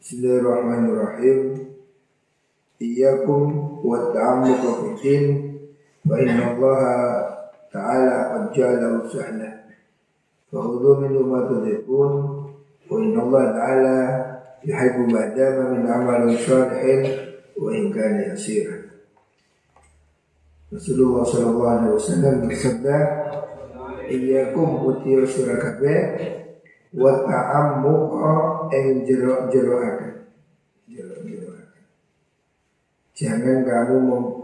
Bismillahirrahmanirrahim. Iyyakum wa ta'ammuqa fi din wa inna Allah ta'ala qad ja'ala sahla. Fakhudhu minhu ma tudhiqun wa inna Allah ta'ala yuhibbu ma dama min amalin salihin wa in kana yasira. Rasulullah sallallahu alaihi wasallam bersabda, "Iyyakum utiya sira kabeh wa ta'ammuqa ing jero-jeroaken. Jero-jeroaken. Jangan kamu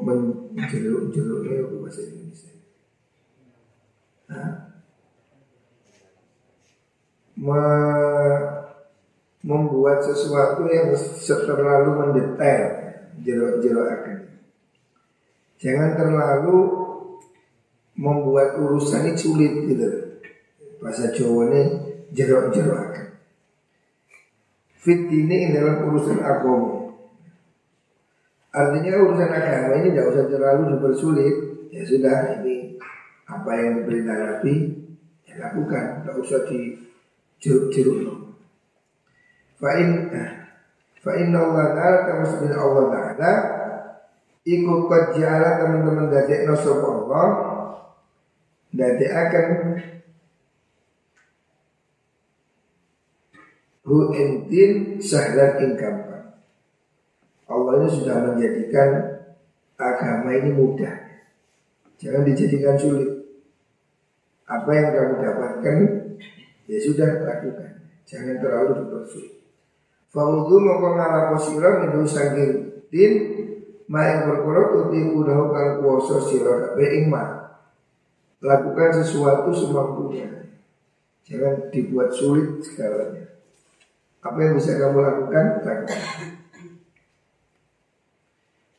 menjeruk-jeruknya apa bahasa Indonesia. Hah? Me membuat sesuatu yang terlalu mendetail jeruk-jeroaken. Jangan terlalu membuat urusan ini sulit gitu. Bahasa Jawa ini jerok-jerok akan. Fit ini dalam urusan agama. Artinya urusan agama ini tidak usah terlalu dipersulit. Ya sudah ini apa yang diperintah Nabi ya lakukan. Tidak usah di jeruk-jeruk. Fa'in Fa'in Allah Ta'ala Termasuk Allah Ta'ala Iku qad teman-teman dadek nasab Allah Dadek akan hu entin sahlan ing gampang. Allah ini sudah menjadikan agama ini mudah. Jangan dijadikan sulit. Apa yang kamu dapatkan ya sudah lakukan. Jangan terlalu dipersulit. Fawudhu mongko ngalapo sira minhu saking din ma berkoro tuti udah kang kabeh Lakukan sesuatu semampunya. Jangan dibuat sulit segalanya. Apa yang bisa kamu lakukan.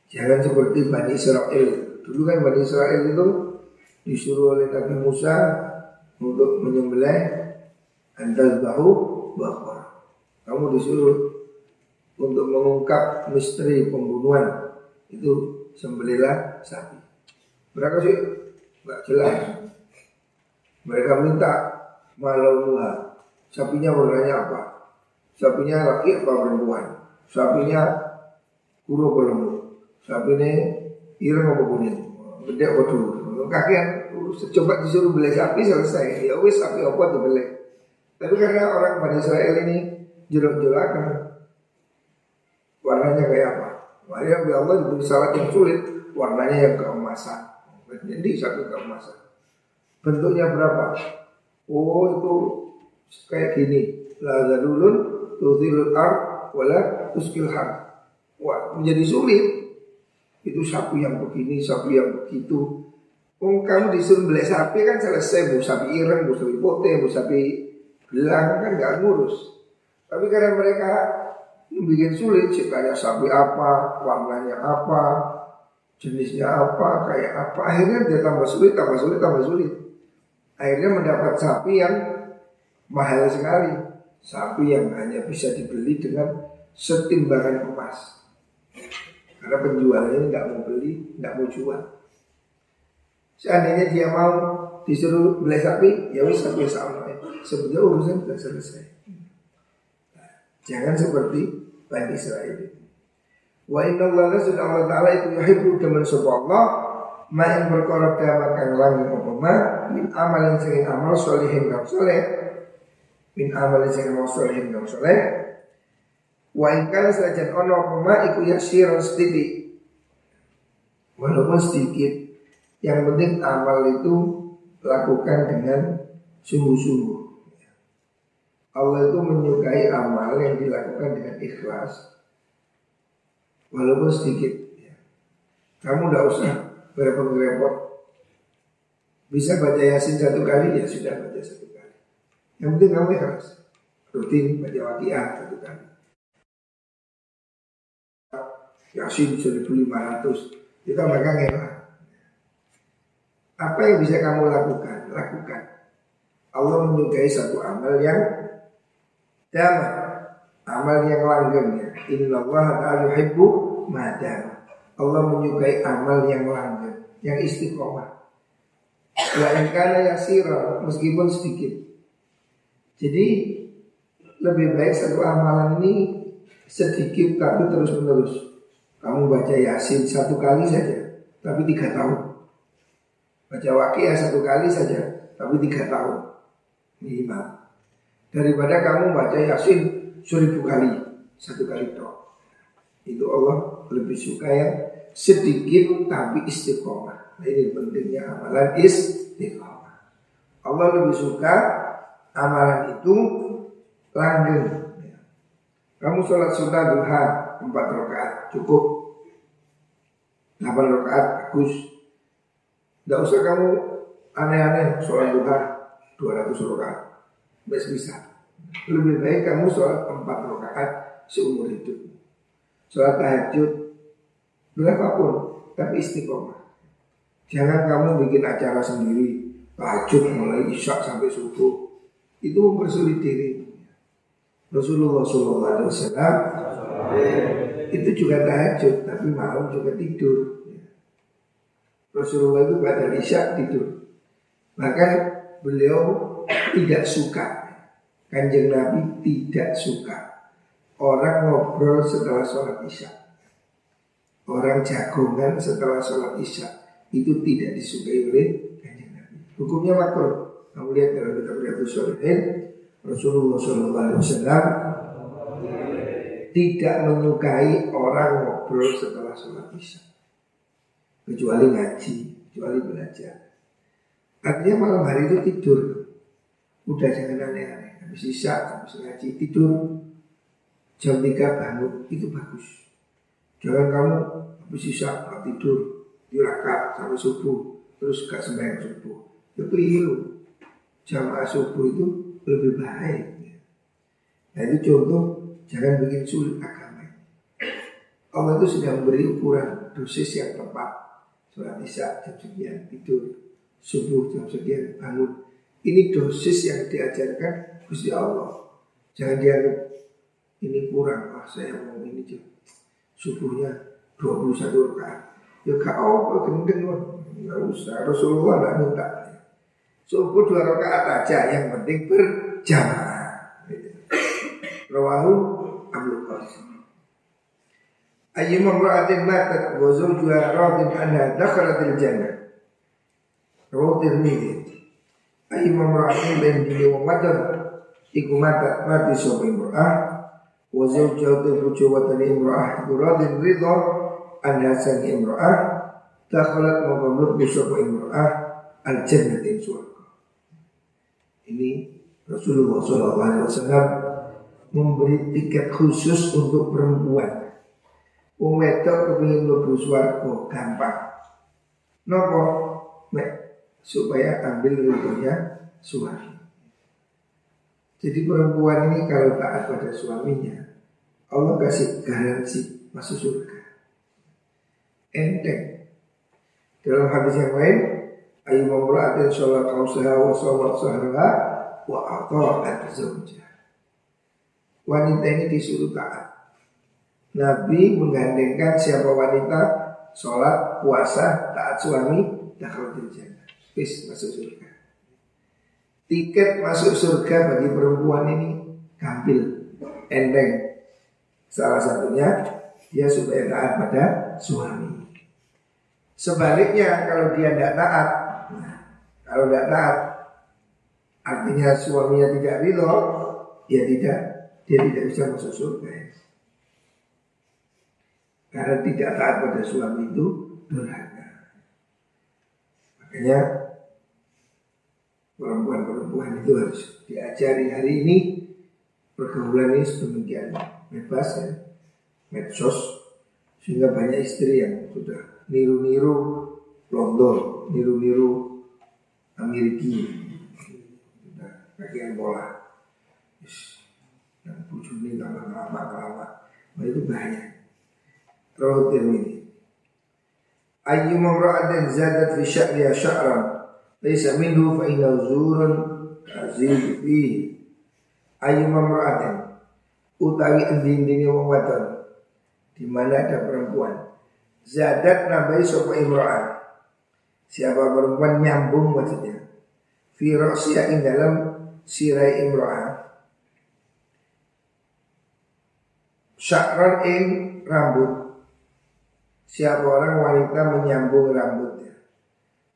Jangan seperti Bani Israel. Dulu kan Bani Israel itu disuruh oleh Nabi Musa untuk menyembelih antas bahu bakar. Kamu disuruh untuk mengungkap misteri pembunuhan itu sembelilah sapi. Mereka sih nggak jelas. Mereka minta malau Sapinya warnanya apa? Sapinya laki apa perempuan? Sapinya kuro lembu? Sapinya ireng apa kuning? Gede apa dulu? Kakian coba disuruh beli sapi selesai. Ya wis sapi apa tuh beli? Tapi karena orang pada Israel ini jerok-jerakan warnanya kayak apa? Makanya ya Allah itu salat yang sulit warnanya yang keemasan. Jadi satu keemasan. Bentuknya berapa? Oh itu kayak gini. Lazalulun tudhilul ar wala tuskil har. Wah, menjadi sulit. Itu sapi yang begini, sapi yang begitu. Kamu disuruh beli sapi kan selesai, bu sapi ireng, bu sapi pote, bu sapi belang kan nggak ngurus. Tapi karena mereka bikin sulit, sih sapi apa, warnanya apa, jenisnya apa, kayak apa. Akhirnya dia tambah sulit, tambah sulit, tambah sulit. Akhirnya mendapat sapi yang mahal sekali sapi yang hanya bisa dibeli dengan setimbangan emas. Karena penjualnya nggak mau beli, nggak mau jual. Seandainya dia mau disuruh beli sapi, ya wis sapi sama. Sebetulnya urusan sudah selesai. Nah, jangan seperti Bani Israel Wa inna Allah sudah Allah Ta'ala itu yuhibbu demen sapa Allah ma yang berkorok kang langit min amal yang sering amal solihin kang soleh min amalin sing mau solehin kang soleh. Wa in kana sajan ono pema iku yasiran sedikit. Walaupun sedikit yang penting amal itu lakukan dengan sungguh-sungguh. Allah itu menyukai amal yang dilakukan dengan ikhlas. Walaupun sedikit kamu tidak usah berepot-repot bisa baca yasin satu kali ya sudah baca satu yang penting kamu ikhlas. Rutin baca wakiah satu kali. Yasin 1500 Kita mereka ngelah Apa yang bisa kamu lakukan? Lakukan. Allah menyukai satu amal yang Dama Amal yang langgeng ya. Inna Allah ta'ala yuhibbu madama Allah menyukai amal yang langgeng Yang istiqomah. Wa inkana yasira Meskipun sedikit jadi lebih baik satu amalan ini sedikit tapi terus menerus. Kamu baca Yasin satu kali saja, tapi tiga tahun. Baca Waqiah satu kali saja, tapi tiga tahun minimal. Daripada kamu baca Yasin seribu kali, satu kali toh. Itu Allah lebih suka yang sedikit tapi istiqomah. Nah ini pentingnya amalan istiqomah. Allah lebih suka amalan itu langgeng kamu sholat sunnah duha empat rakaat cukup. Delapan rakaat bagus. Tidak usah kamu aneh-aneh sholat duha dua ratus rakaat. Bisa bisa. Lebih baik kamu sholat empat rakaat seumur hidup. Sholat tahajud berapapun, tapi istiqomah. Jangan kamu bikin acara sendiri, tahajud mulai isya sampai subuh. Itu mempersulit diri. Rasulullah SAW itu juga tahajud tapi malam juga tidur. Rasulullah itu pada isya tidur. Bahkan beliau tidak suka kanjeng Nabi tidak suka orang ngobrol setelah sholat isya. Orang jagongan setelah sholat isya itu tidak disukai oleh kanjeng Nabi. Hukumnya makruh. Kamu lihat dalam kitab Riyadhus Shalihin Rasulullah SAW tidak menyukai orang ngobrol setelah sholat isya kecuali ngaji, kecuali belajar. Artinya malam hari itu tidur, udah jangan aneh-aneh. Habis isya, habis ngaji tidur, jam 3 bangun itu bagus. Jangan kamu habis isya tidur, tirakat sampai subuh, terus gak sembahyang subuh. Itu keliru. Jamaah subuh itu lebih baik. Nah itu contoh jangan bikin sulit agama. Allah itu sudah memberi ukuran dosis yang tepat. Sholat isya jam sekian tidur, subuh jam sekian bangun. Ini dosis yang diajarkan Gusti Allah. Jangan dianggap ini kurang. Ah, saya mau ini jam subuhnya 21 rakaat. Ya oh gendeng Enggak usah. Rasulullah tidak minta. Subuh dua rakaat aja, yang penting berjamaah. Rawahu Abu Qasim. Ayyum imra'atin matat wa zawjuha radin anha dakhalatil jannah. Rawahu Tirmidzi. Ayyum imra'atin ben dini wa matat iku matat mati sapa imra'ah wa zawjuha tubuju wa tani imra'ah iku radin ridha anha sang imra'ah dakhalat mawqamut sapa imra'ah al-jannah ing surga. Ini Rasulullah SAW memberi tiket khusus untuk perempuan. Wong kepingin mlebu swarga gampang. Nopo? Mek supaya ambil ridhonya suami. Jadi perempuan ini kalau taat pada suaminya, Allah kasih garansi masuk surga. Enteng. Dalam hadis yang lain, ayu mamra'atin sholat qausaha wa sholat sahraha wa ata'at zawjah. Wanita ini disuruh taat. Nabi menggandengkan siapa wanita sholat, puasa, taat suami, dakwah jannah. Bis masuk surga. Tiket masuk surga bagi perempuan ini gampil, endeng. Salah satunya dia supaya taat pada suami. Sebaliknya kalau dia tidak taat, kalau tidak taat, artinya suaminya tidak ridho, ya tidak, dia tidak bisa masuk surga. Karena tidak taat pada suami itu durhaka. Makanya perempuan-perempuan itu harus diajari hari ini pergaulan ini sedemikian bebas ya, medsos sehingga banyak istri yang sudah niru-niru London, niru-niru Nah, bagian bola. Yang bujuni lama-lama nah itu bahaya. Rawat ini. Ayyu mamra'atin zadat fi sya'riya sya'ran. Laisa minhu fa inna zurun azid fi. Ayyu mamra'atin Utawi ending-endingnya wong wadon. Di mana ada perempuan. Zadat nabai sopa imra'ah Siapa perempuan nyambung maksudnya. Firosya ing dalam sirai imro'ah. Syakron ing rambut. Siapa orang wanita menyambung rambutnya?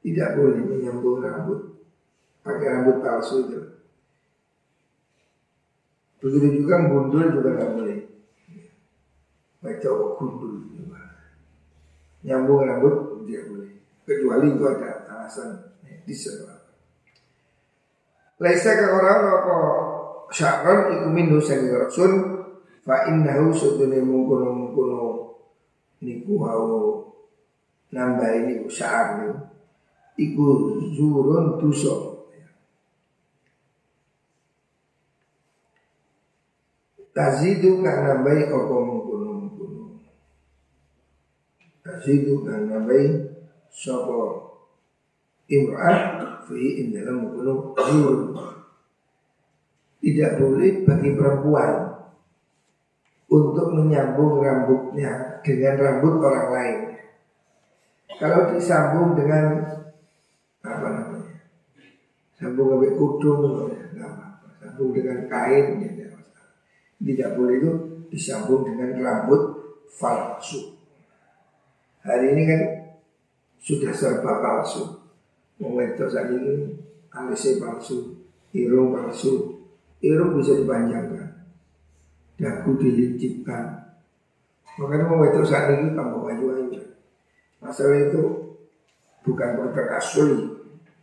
Tidak boleh menyambung rambut. Pakai rambut palsu itu. Begitu juga gundul juga nggak boleh. Baca gundul Nyambung rambut tidak boleh Kecuali itu ada alasan medis Laisa ka orang apa sya'ran iku minhu sangi rasul fa innahu sudune mungkono mungkono niku hau nambah ini sya'ar niku iku zurun dosa. Tazidu kang nambahi apa mungkono mungkono tazidu kang nambahi sapa imra'ah fi in dalam zur. Tidak boleh bagi perempuan untuk menyambung rambutnya dengan rambut orang lain. Kalau disambung dengan apa namanya? Sambung dengan kudung, sambung dengan kain, ya. Tidak boleh itu disambung dengan rambut palsu. Hari ini kan sudah serba palsu. Saat ini alisnya palsu, irung palsu, irung bisa dipanjangkan, dagu dilincipkan. Makanya saat ini tambah aja. Masalah itu bukan produk asli,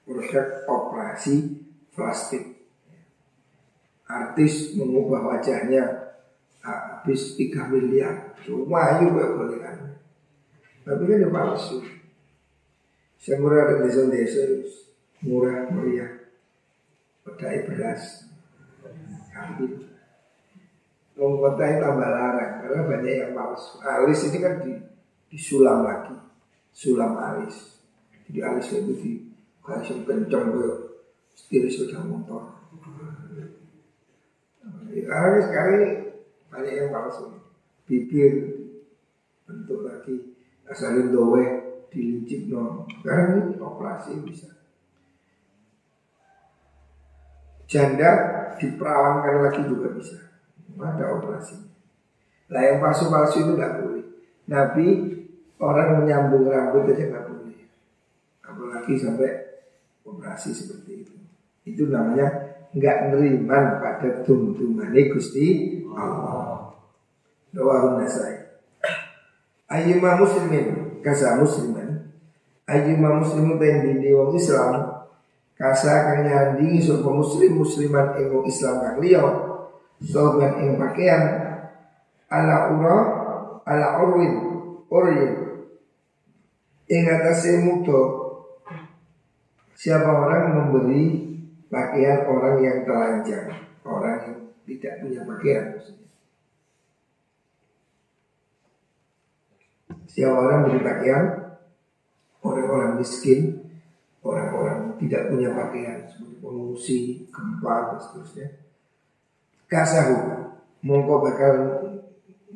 produk operasi plastik. Artis mengubah wajahnya habis 3 miliar, cuma boleh kan. Tapi kan dia palsu. Saya murah ada desa-desa murah meriah pedai beras kambing Wong kota itu tambah larang karena banyak yang palsu. Alis ini kan di, disulam lagi, sulam alis. Jadi alis itu di kasih kencang ke setir sepeda motor. Alis sekali banyak yang palsu. Bibir bentuk lagi asalin doe dilincip no. Sekarang ini operasi bisa. Janda diperawankan lagi juga bisa. Ada operasi. Lah yang palsu-palsu itu nggak boleh. Nabi orang menyambung rambut aja nggak boleh. Apalagi sampai operasi seperti itu. Itu namanya nggak neriman pada tuntungannya Gusti Allah. Doa nasai. Ayyuma muslimin kasa musliman. Ayyuma muslimu ben dindi wong Islam. Kasa kang nyandingi sapa muslim musliman wong Islam kang liya. Soban ing pakaian. Ala ura ala urwin uryin ing atase muto siapa orang memberi pakaian orang yang telanjang? Orang yang tidak punya pakaian. maksudnya Siapa orang beri pakaian. Orang-orang miskin Orang-orang tidak punya pakaian Seperti pengungsi, gempa dan seterusnya. Kasahu Mongko bakal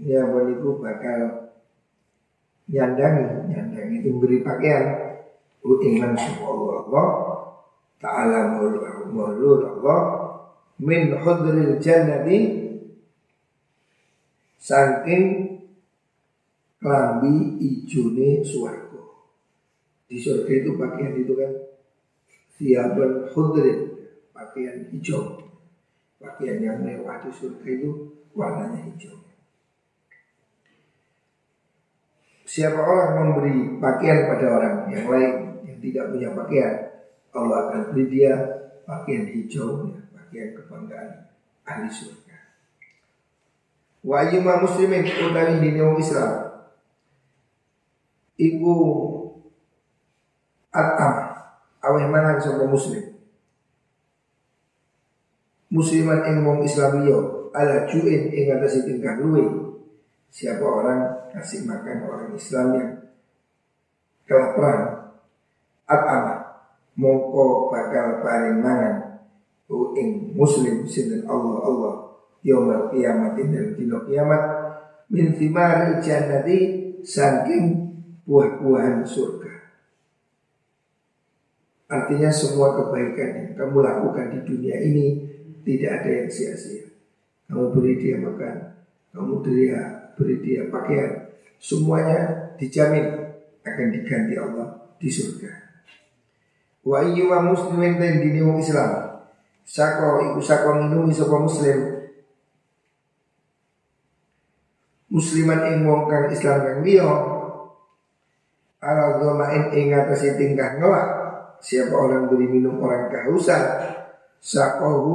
Ya baniku bakal Nyandangi. Nyandangi itu beri pakaian. Iman Allah Allah. Ta'ala mulur Allah. Min hudril jannati. Saking lambi ijone suarga. Di surga itu pakaian itu kan siapan khudrin, pakaian hijau. Pakaian yang mewah di surga itu warnanya hijau. Siapa orang memberi pakaian pada orang yang lain yang tidak punya pakaian, Allah akan beri dia pakaian hijau, pakaian kebanggaan ahli surga. Wa muslimin utawi dini Islam iku atam aweh mangan sapa muslim. Musliman ing wong Islam liya ala juin ing atas tingkah luwe. Siapa orang kasih makan orang Islam yang kelaparan atama mongko bakal paring mangan. Ing muslim sinten Allah Allah yaumul kiamat dan dino kiamat. Min thimari jannati saking buah-buahan surga. Artinya semua kebaikan yang kamu lakukan di dunia ini tidak ada yang sia-sia. Kamu beri dia makan kamu dia beri dia pakaian, semuanya dijamin akan diganti Allah di surga. Wa wa muslimin dan dini wong Islam. Sako iku sako minumi sapa muslim. Musliman ing wong kang Islam kang liya ala dhamain ing atase tingkah ngelak. Siapa orang beri minum orang kehausan sakohu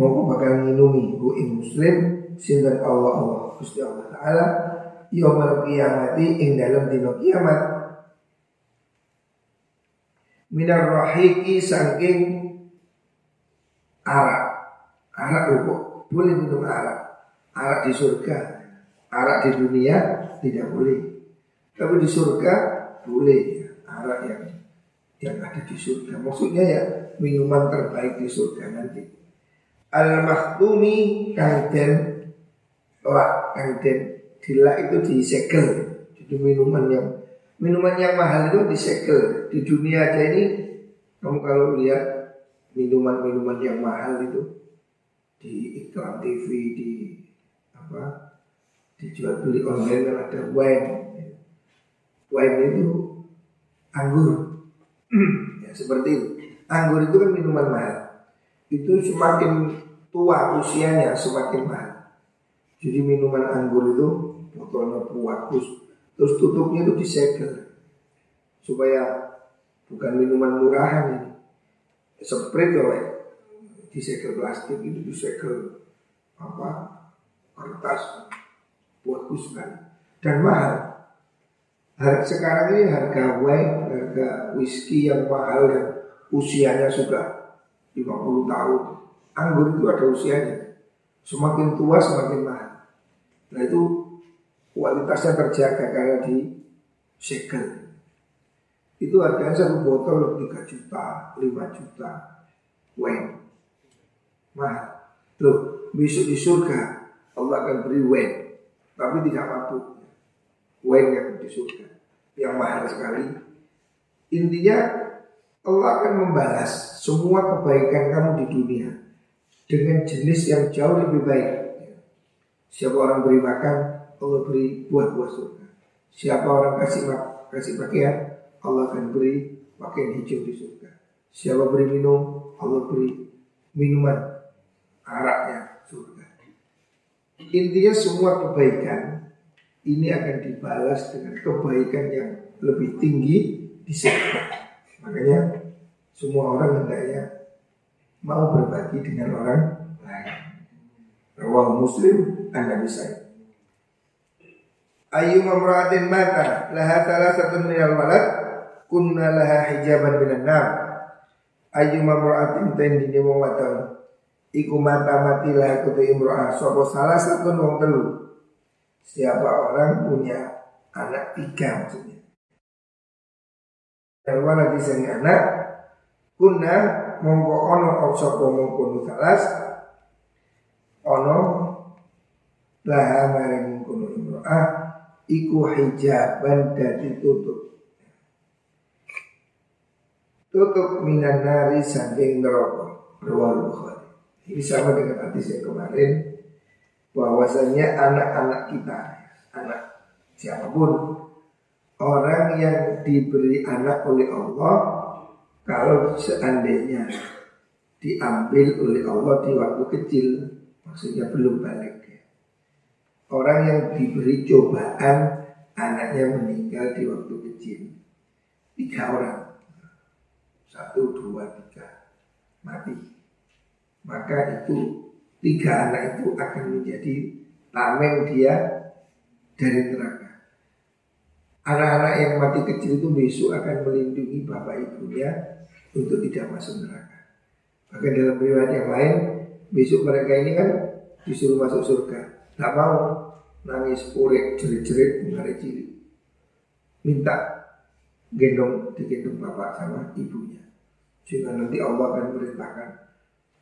mau bakal minumi hu muslim sinten Allah Allah Gusti Allah taala yaumul kiamati ing dalam dino kiamat. Minar rahiki saking arak. Arak itu boleh minum arak. Arak di surga arak di dunia tidak boleh. Tapi di surga boleh ya arak yang yang ada di surga. Maksudnya ya minuman terbaik di surga nanti. Al mahdumi kang den lak kang den Gila itu disegel. Jadi minuman yang Minuman yang mahal itu disegel. Di dunia aja ini Kamu kalau lihat Minuman-minuman yang mahal itu Di iklan TV Di apa Dijual beli online ada wine Wine itu Anggur. Ya, Seperti itu. Anggur itu kan minuman mahal. Itu semakin tua usianya semakin mahal. Jadi minuman anggur itu botolnya bagus terus tutupnya itu disegel. Supaya bukan minuman murahan ini. Spray loh ya disegel plastik itu disegel apa kertas. Bagus kan. Dan mahal harga sekarang ini harga wine harga whisky yang mahal yang usianya sudah 50 tahun anggur itu ada usianya semakin tua semakin mahal nah itu kualitasnya terjaga karena di segel. Itu harganya satu botol 3 juta, 5 juta. Wine. Mahal. Loh, besok di surga Allah akan beri wine. Tapi tidak mabuk. Wine yang di surga. Yang mahal sekali. Intinya Allah akan membalas semua kebaikan kamu di dunia dengan jenis yang jauh lebih baik. Siapa orang beri makan, Allah beri buah-buah surga. Siapa orang kasih kasih pakaian, Allah akan beri pakaian hijau di surga. Siapa beri minum, Allah beri minuman araknya surga. Intinya semua kebaikan ini akan dibalas dengan kebaikan yang lebih tinggi di surga. Makanya semua orang hendaknya mau berbagi dengan orang lain. Rawal Muslim Anda bisa ayu mamra'atin mata laha satu minal walad kunna laha hijaban minan nar. Ayu mamra'atin tendine wong wadon iku mata mati lah kutu imro'ah. Sopo salah satu wong telu siapa orang punya anak tiga maksudnya? Dan walad di sini anak? Kunna mongko ono sopo mongko salas ono laha maring mongko imro'ah. Iku hijaban dari tutup. Tutup minan nari saking neraka. Rawal bukhari. Ini sama dengan hadis yang kemarin bahwasanya anak-anak kita anak siapa pun orang yang diberi anak oleh Allah kalau seandainya diambil oleh Allah di waktu kecil maksudnya belum balik Orang yang diberi cobaan anaknya meninggal di waktu kecil. Tiga orang. Satu, dua, tiga. Mati. Maka itu Tiga anak itu akan menjadi Tameng dia Dari neraka. Anak-anak yang mati kecil itu besok akan melindungi bapak ibunya Untuk tidak masuk neraka. Bahkan dalam riwayat yang lain Besok mereka ini kan disuruh masuk surga. Gak mau nangis urek jerit-jerit mengarik ciri minta gendong digendong bapak sama ibunya. Sehingga nanti Allah akan merintahkan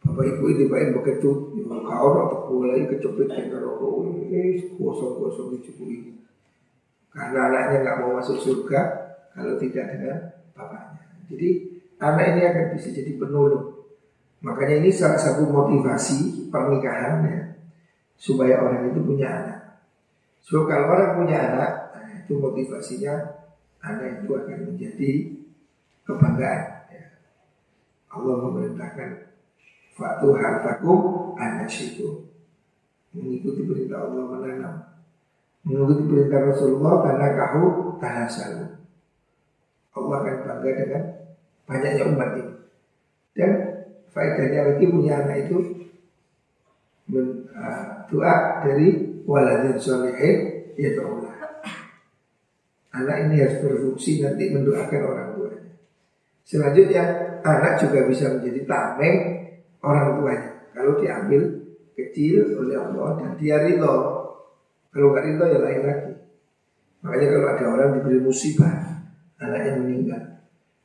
bapak ibu ini baik begitu kau atau mulai kecepit ke rokok ini gosong-gosong ini karena anaknya nggak mau masuk surga kalau tidak dengan bapaknya jadi anak ini akan bisa jadi penolong makanya ini salah satu motivasi pernikahannya supaya orang itu punya anak. So kalau orang punya anak, nah, itu motivasinya anak itu akan menjadi kebanggaan. Ya. Allah memerintahkan Fatu hartakum anak situ Mengikuti perintah Allah menanam. Mengikuti perintah Rasulullah Karena kahu tanah salu Allah akan bangga dengan Banyaknya umat ini. Dan faedahnya lagi punya anak itu men, uh, Doa dari Waladin solehin Ya ta'ala Anak ini harus berfungsi nanti mendoakan orang tuanya. Selanjutnya anak juga bisa menjadi tameng orang tuanya. Kalau diambil kecil oleh Allah dan dia ridho. Kalau nggak ridho ya lain lagi. Makanya kalau ada orang diberi musibah, anaknya meninggal.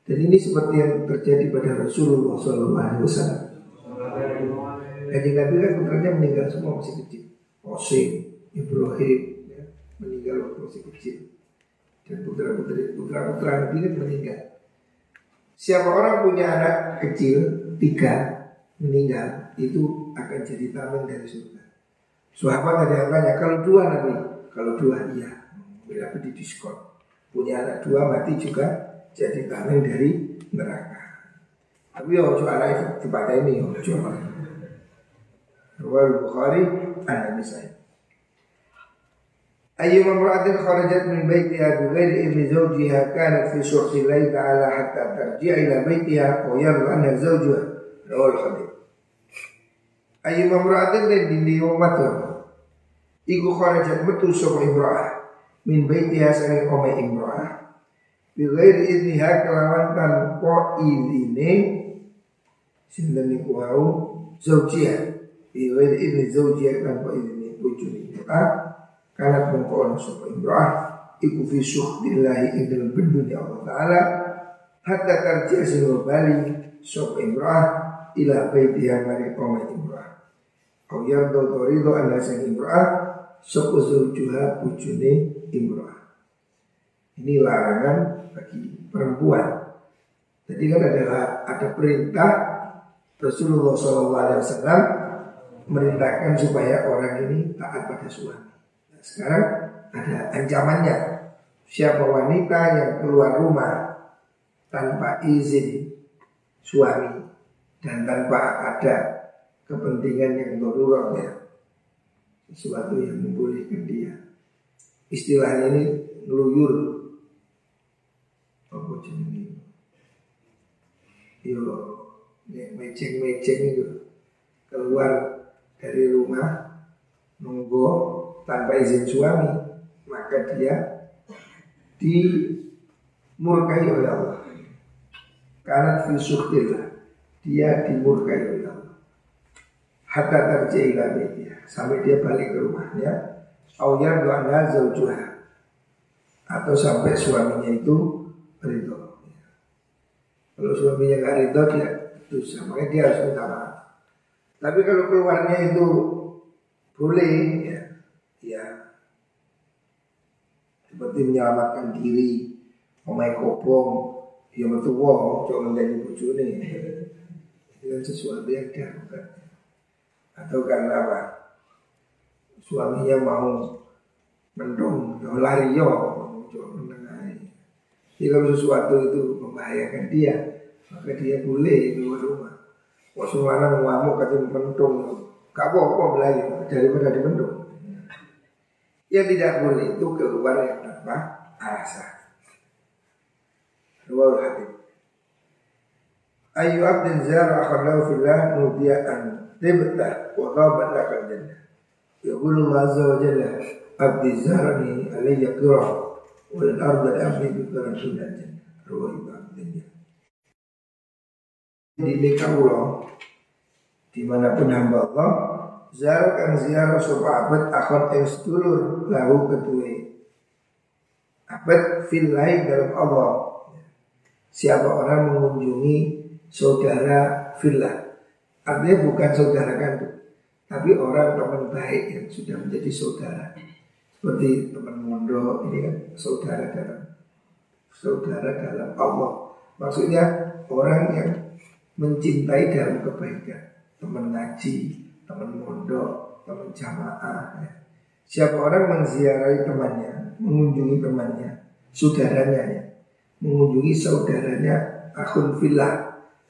Dan ini seperti yang terjadi pada Rasulullah SAW. Kanjeng Nabi kan putranya meninggal semua masih kecil. Qasim, Ibrahim, ya, meninggal waktu masih kecil. Dan putra putri putra putra Nabi kan meninggal. Siapa orang punya anak kecil tiga meninggal itu akan jadi tameng dari surga. Sahabat ada yang tanya, kalau dua Nabi, kalau dua iya, berapa di diskon. Punya anak dua mati juga jadi tameng dari neraka. Tapi ya ojo anak tempat ini ojo. Rawal Bukhari anak misalnya. أي امرأة خرجت من بيتها بغير إذن زوجها كانت في شرط الله تعالى حتى ترجع إلى بيتها ويرضى عنها زوجها رواه الحديث Ayu mamra'atin dan dindi wadon. Iku kharajat metu sapa imra'ah min baitiha sange omah imra'ah. Bi ghairi idniha kelawan tanpa izine sinten niku wau zaujiah. Bi ghairi idni zaujiah tanpa izine bojone imra'ah. Kanat mengko ono sapa imra'ah iku fi syuhdillahi ing dalem bendune Allah taala hatta karji sing bali sapa imra'ah ila baitiha mari omah imra'ah. Yang do torido anda sang imra'ah Sopo zawjuha bujune imra'ah Ini larangan bagi perempuan Jadi kan adalah ada perintah Rasulullah SAW merintahkan supaya orang ini taat pada suami. Nah, sekarang ada ancamannya. Siapa wanita yang keluar rumah tanpa izin suami dan tanpa ada kepentingan yang darurat ya sesuatu yang membolehkan dia. Istilahnya ini ngeluyur. Apa jenis yo meceng-meceng itu keluar dari rumah nunggu tanpa izin suami maka dia dimurkai oleh Allah. Karena fisuhtillah dia dimurkai hatta tarji ila sampai dia balik ke rumahnya. Au yardu zaujuha. Atau sampai suaminya itu ridho. Kalau suaminya nggak ridho dia dosa makanya dia harus minta maaf. Tapi kalau keluarnya itu boleh ya. Ya seperti menyelamatkan diri. Omai kopong. Ya wow coba menjadi bujune itu kan sesuatu yang darurat atau karena apa? Suaminya mau mendung yo lari yo jika sesuatu itu membahayakan dia maka dia boleh keluar rumah. Wah semua mau ngamuk kata mendung? Gak apa-apa belajar daripada di mendung. Yang tidak boleh itu keluar yang tanpa alasan. Ruwal hadith Ayu abdin zara akhallahu fillah nudia'an tibta wa ghabat lakal jannah. Yaqulu Allah azza wa jalla abdi zarani alayya qira wal arda abdi bi qiratin jannah. Ruwah Ibnu Di dekaulah di mana pun hamba Allah Zar kang ziarah sopa abad akon ing sedulur lahu ketue Abad fillahi dalam Allah. Siapa orang mengunjungi saudara fillah Artinya bukan saudara kandung Tapi orang teman baik yang sudah menjadi saudara Seperti teman mondok ini kan saudara dalam Saudara dalam Allah Maksudnya orang yang mencintai dalam kebaikan Teman ngaji, teman mondok teman jamaah. Ya. Siapa orang menziarahi temannya, mengunjungi temannya, saudaranya ya, mengunjungi saudaranya akun villa.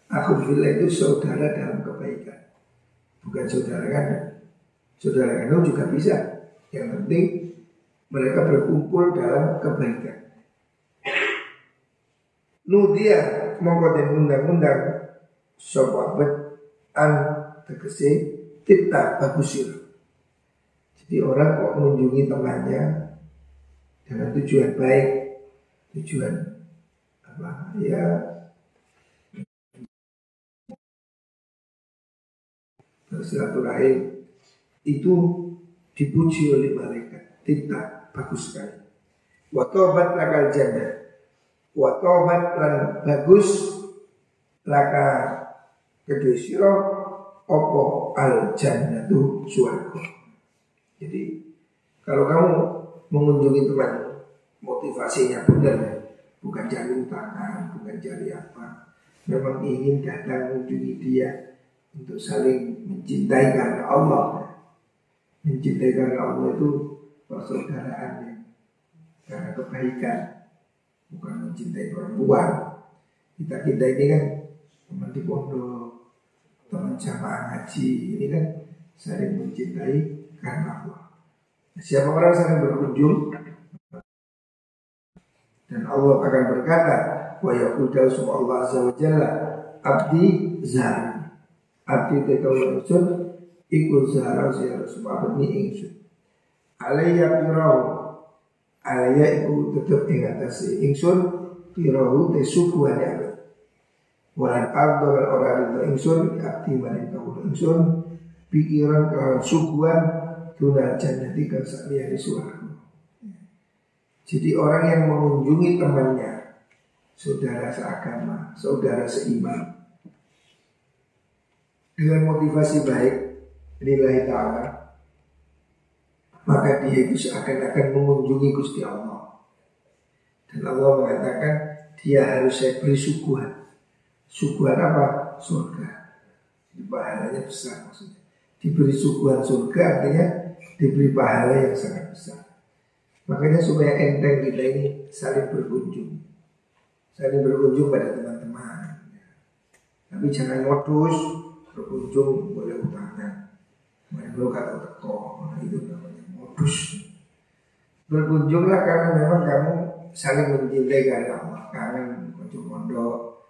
Akun villa itu saudara dalam kebaikan, bukan saudara kan? Saudara kan juga bisa. Yang penting mereka berkumpul dalam kebaikan. Nudia mongko den undang-undang sapa an tegese kita bagusir. Jadi orang kok mengunjungi temannya dengan tujuan baik, tujuan apa ya bersilaturahim itu dipuji oleh malaikat. Tidak bagus sekali. Watobat lakal jannah. Watobat lan bagus laka kedua siro opo al jannah itu suaraku. Jadi kalau kamu mengunjungi teman motivasinya benar bukan cari tangan, bukan cari apa. Memang ingin datang mengunjungi dia untuk saling mencintai karena Allah. Mencintai karena Allah itu persaudaraan karena kebaikan, bukan mencintai perempuan. Kita kita ini kan teman di pondok, teman jamaah ngaji, ini kan saling mencintai karena Allah. Siapa orang saling berkunjung dan Allah akan berkata, wa yaqul Allah azza wa jalla abdi zari. Abdi tekau ingsun iku zara zara sebab ini ingsun. Alaya pirahu Alaya iku tetep ing atas ingsun pirahu te suku ada. Walan ardo lan ora rida ingsun abdi maring kawula ingsun pikiran kelawan sukuan tuna jannati kang di suaraku. Jadi orang yang mengunjungi temannya, saudara seagama, saudara seiman, dengan motivasi baik nilai ta'ala maka dia itu seakan-akan mengunjungi Gusti Allah. Dan Allah mengatakan dia harus saya beri sukuhan sukuhan apa? surga. Jadi pahalanya besar maksudnya. Diberi sukuhan surga artinya diberi pahala yang sangat besar. Makanya supaya enteng kita ini saling berkunjung. Saling berkunjung pada teman-teman. Tapi jangan modus berkunjung boleh utangan mereka kata teko itu namanya? Modus. Berkunjunglah karena memang kamu saling mencintai karena Allah kangen kunjung mondok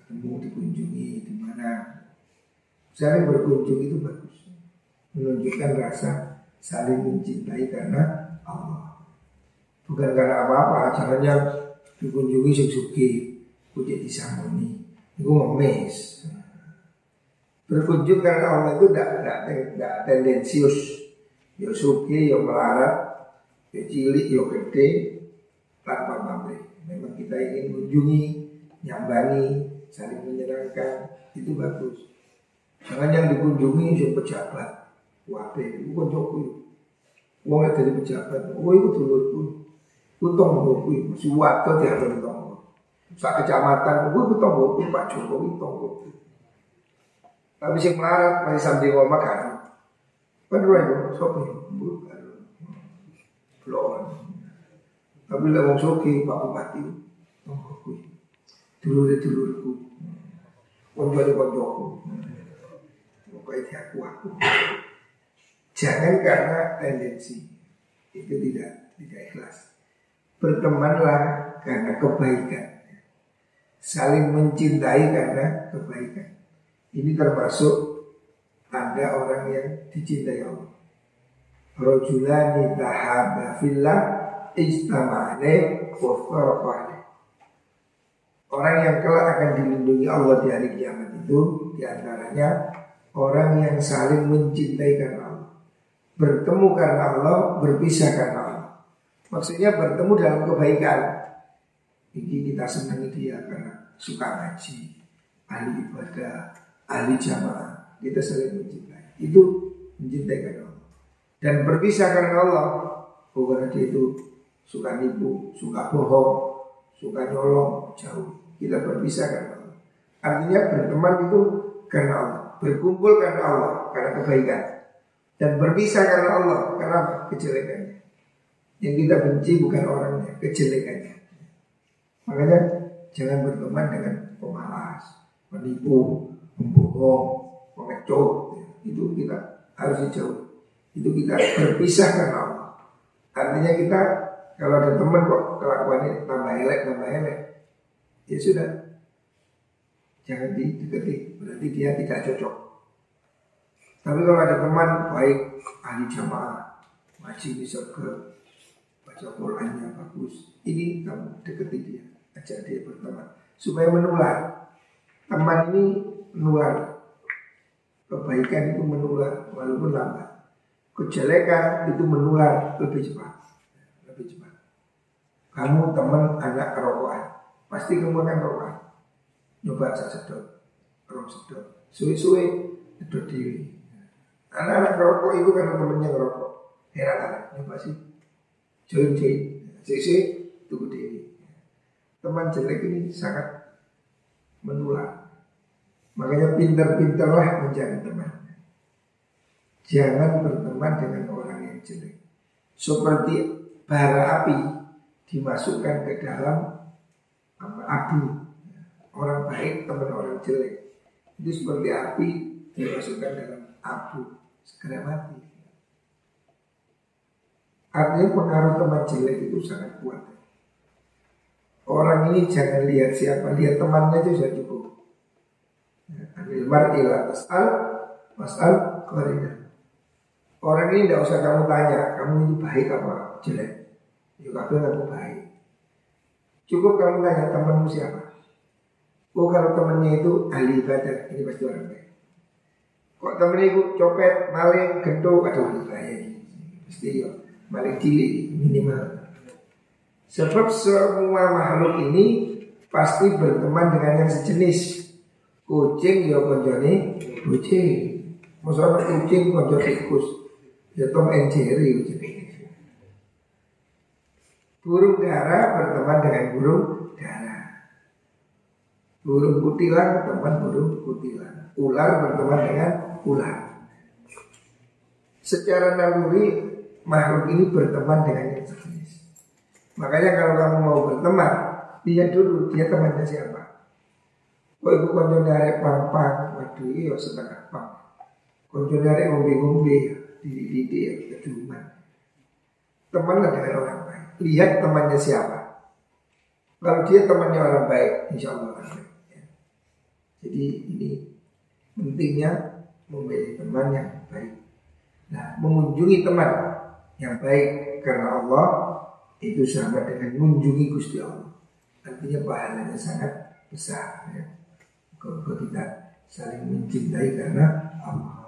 ketemu dikunjungi di mana. Saling berkunjung itu bagus. Menunjukkan rasa saling mencintai karena Allah. Bukan karena apa-apa caranya dikunjungi suki puji disambuni itu ngemis Berkunjung karena Allah itu tidak tidak tendensius. Ya suki, ya melarat, ya cilik, ya gede, tanpa pamrih. Memang kita ingin mengunjungi, nyambangi, saling menyenangkan, itu bagus. Jangan yang dikunjungi yang pejabat, wape, itu koncoku. Wong dari pejabat, oh itu dulurku. Utong ngopi, masih waktu dia di tonggo. Sak kecamatan, gue tonggo, Pak Jokowi tonggo. Tapi sing melarat masih sambil ngomong kan. Kan itu sopi bukan. Belum. Tapi lah wong soki Pak Bupati. Oh, kui. Dulur dulurku. Wong jadi konjoku. Pokoknya dia aku aku. Jangan karena tendensi itu tidak tidak ikhlas. Bertemanlah karena kebaikan. Saling mencintai karena kebaikan. Ini termasuk tanda orang yang dicintai Allah. Rojulani tahaba fillah istama'ane wa Orang yang kelak akan dilindungi Allah di hari kiamat itu di antaranya orang yang saling mencintai karena Allah. Bertemu karena Allah, berpisah karena Allah. Maksudnya bertemu dalam kebaikan. Ini kita senangi dia karena suka ngaji, ahli ibadah, ahli jamaah. Kita saling mencintai. Itu mencintai karena Allah. Dan berpisah karena Allah bukan dia itu suka nipu suka bohong suka nyolong jauh. Kita berpisah karena Allah. Artinya berteman itu karena Allah. Berkumpul karena Allah karena kebaikan. Dan berpisah karena Allah. Karena Kejelekannya. Yang kita benci bukan orangnya, kejelekannya. Makanya jangan berteman dengan pemalas, penipu, pembohong, pengecut. Itu kita harus dijauhi. Itu kita berpisah karena Allah. Artinya kita kalau ada teman kok kelakuannya tambah elek, tambah elek, ya sudah. Jangan didekati, berarti dia tidak cocok. Tapi kalau ada teman baik, ahli jamaah, wajib bisa ke baca Qurannya bagus, ini kamu dekati dia, ajak dia berteman supaya menular. Teman ini menular, kebaikan itu menular walaupun lambat. Kejelekan itu menular lebih cepat. Lebih cepat. Kamu teman anak kerokokan. Pasti kamu akan rokokan Nyoba saya sedot Rok sedot. Suwe-suwe Sedot diri. Anak-anak kerokok itu karena temennya ngerokok. Heran kan Nyoba sih. Join join. Suwe-suwe Tunggu diri. Teman jelek ini sangat menular Makanya pintar-pintarlah mencari teman Jangan berteman dengan orang yang jelek. Seperti bara api dimasukkan ke dalam abu. Orang baik teman orang jelek. Itu seperti api dimasukkan dalam abu. Segera mati. Artinya pengaruh teman jelek itu sangat kuat. Orang ini jangan lihat siapa, lihat temannya itu sudah cukup. Anil mar'ila tas'al, mas'al, qarina. Orang ini tidak usah kamu tanya, kamu ini baik apa jelek. Ya kabeh aku baik. Cukup kamu tanya temanmu siapa. Oh kalau temannya itu ahli ibadah, ini pasti orang baik. Kok temennya itu copet, maling, gendut, aduh ini bahaya. Pasti ya, maling cilik minimal. Sebab semua makhluk ini pasti berteman dengan yang sejenis. Kucing ya konjone kucing. Masalah kucing konjone tikus. Ya Tom and Jerry Burung dara berteman dengan burung dara. Burung kutilan berteman burung kutilan. Ular berteman dengan ular. Secara naluri makhluk ini berteman dengan yang sejenis. Makanya kalau kamu mau berteman, lihat dulu dia temannya siapa. Ibu konco dari pang-pang, waduh iya setengah pang. Konco dari ngombe-ngombe ya dididik ya keduman. Temanlah dengan orang baik. Lihat temannya siapa. Kalau dia temannya orang baik, insya Allah. Ya. Jadi ini pentingnya memilih teman yang baik. Nah, mengunjungi teman yang baik karena Allah itu sama dengan mengunjungi Gusti Allah. Artinya pahalanya sangat besar ya. Kalau kita saling mencintai karena Allah.